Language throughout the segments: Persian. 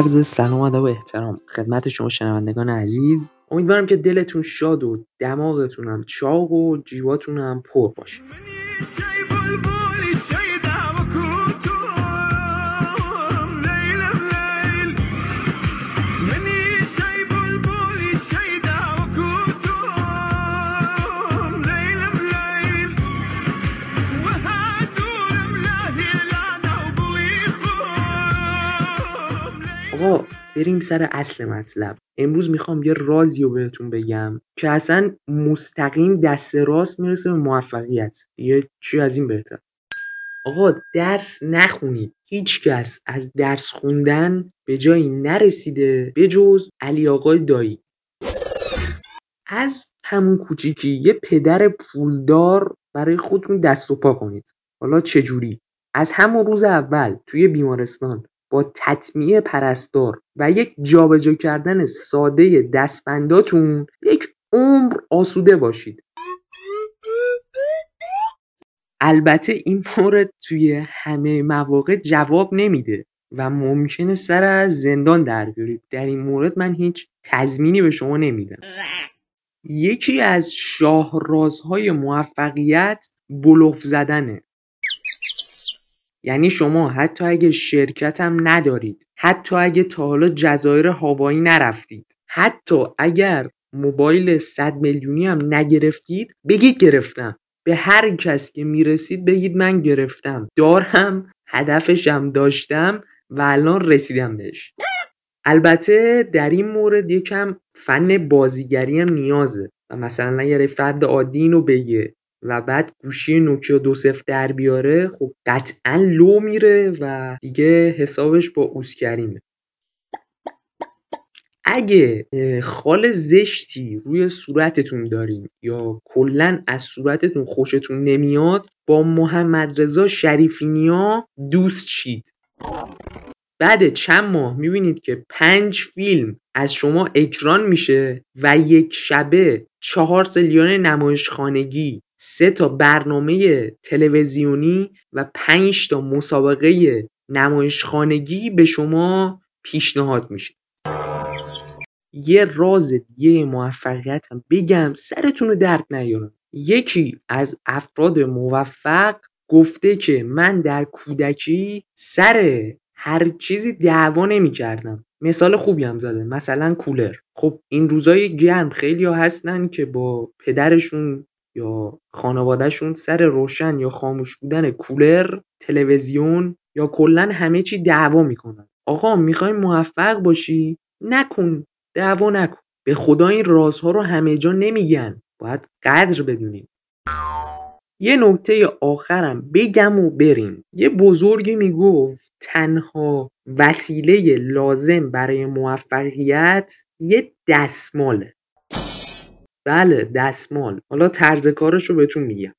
عرض سلام ادب و احترام. خدمت شما شنوندگان عزیز. امیدوارم که دلتون شاد و دماغتون هم چاق و هم پر باشه. آقا بریم سر اصل مطلب. امروز می‌خوام یه رازی رو بهتون بگم که اصلا مستقیم دست راست می‌رسه به موفقیت. یه چی از این بهتر؟ آقا درس نخونید هیچکس از درس خوندن به جایی نرسیده به جز علی آقای دایی. از همون کوچیکی یه پدر پولدار برای خودتون دست و پا کنید. حالا چجوری؟ از همون روز اول توی بیمارستان. با تطمیع پرستار و یک جابجا کردن ساده دستبنداتون یک عمر آسوده باشید. البته این مورد توی همه مواقع جواب نمیده و ممکنه سر از زندان در بیارید. در این مورد من هیچ تضمینی به شما نمیدم. یکی از شاهرازهای موفقیت بلوف زدنه. یعنی شما حتی اگه شرکت هم ندارید حتی اگه تا حالا جزایر هاوایی نرفتید حتی اگر موبایل 100 میلیونی هم نگرفتید بگید گرفتم. به هر کس که می‌رسید بگید من گرفتم. دارم هدفشم داشتم و الان رسیدم بهش. البته در این مورد یکم فن بازیگری هم نیازه. و مثلا یه فرد عادی اینو بگه و بعد گوشی نوکیا دو صفر در بیاره خب قطعا لو میره و دیگه حسابش با اوسکریمه اگه خال زشتی روی صورتتون دارین یا کلا از صورتتون خوشتون نمیاد با محمد رضا شریفینیا دوست شید. بعد چند ماه می‌بینید که پنج فیلم از شما اکران میشه و یک شبه چهار سلیان نمایشخانگی سه تا برنامه تلویزیونی و پنج تا مسابقه نمایشخانگی به شما پیشنهاد میشه. یه راز دیگه موفقیت هم بگم سرتون رو درد نیارم. یکی از افراد موفق گفته که من در کودکی سر هر چیزی دعوا نمی کردم مثال خوبی هم زده مثلا کولر. خب این روزای گرم خیلی ها هستن که با پدرشون یا خانوادهشون سر روشن یا خاموش بودن کولر تلویزیون یا کلا همه چی دعوا می‌کنن. آقا می‌خوای موفق باشی؟ نکن. دعوا نکن. به خدا این رازها رو همه جا نمیگن. باید قدر بدونیم. یه نکته آخرم بگم و بریم. یه بزرگی می‌گفت تنها وسیله لازم برای موفقیت یه دستماله. بله دستمال. حالا طرز کارش رو بهتون میگم.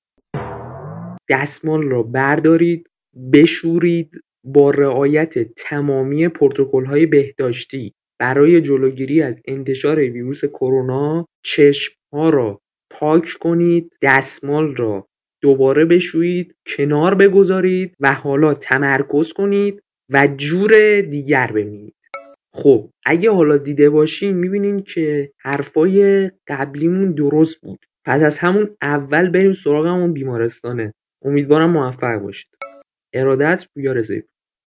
دستمال رو بردارید بشورید با رعایت تمامی پروتکل های بهداشتی برای جلوگیری از انتشار ویروس کرونا چشم ها را پاک کنید دستمال را دوباره بشویید کنار بگذارید و حالا تمرکز کنید و جور دیگر ببینید خب اگه حالا دیده باشین می‌بینین که حرفای قبلیمون درست بود. پس از همون اول بریم سراغ همون بیمارستانه. امیدوارم موفق باشید. ارادت پویا رضایی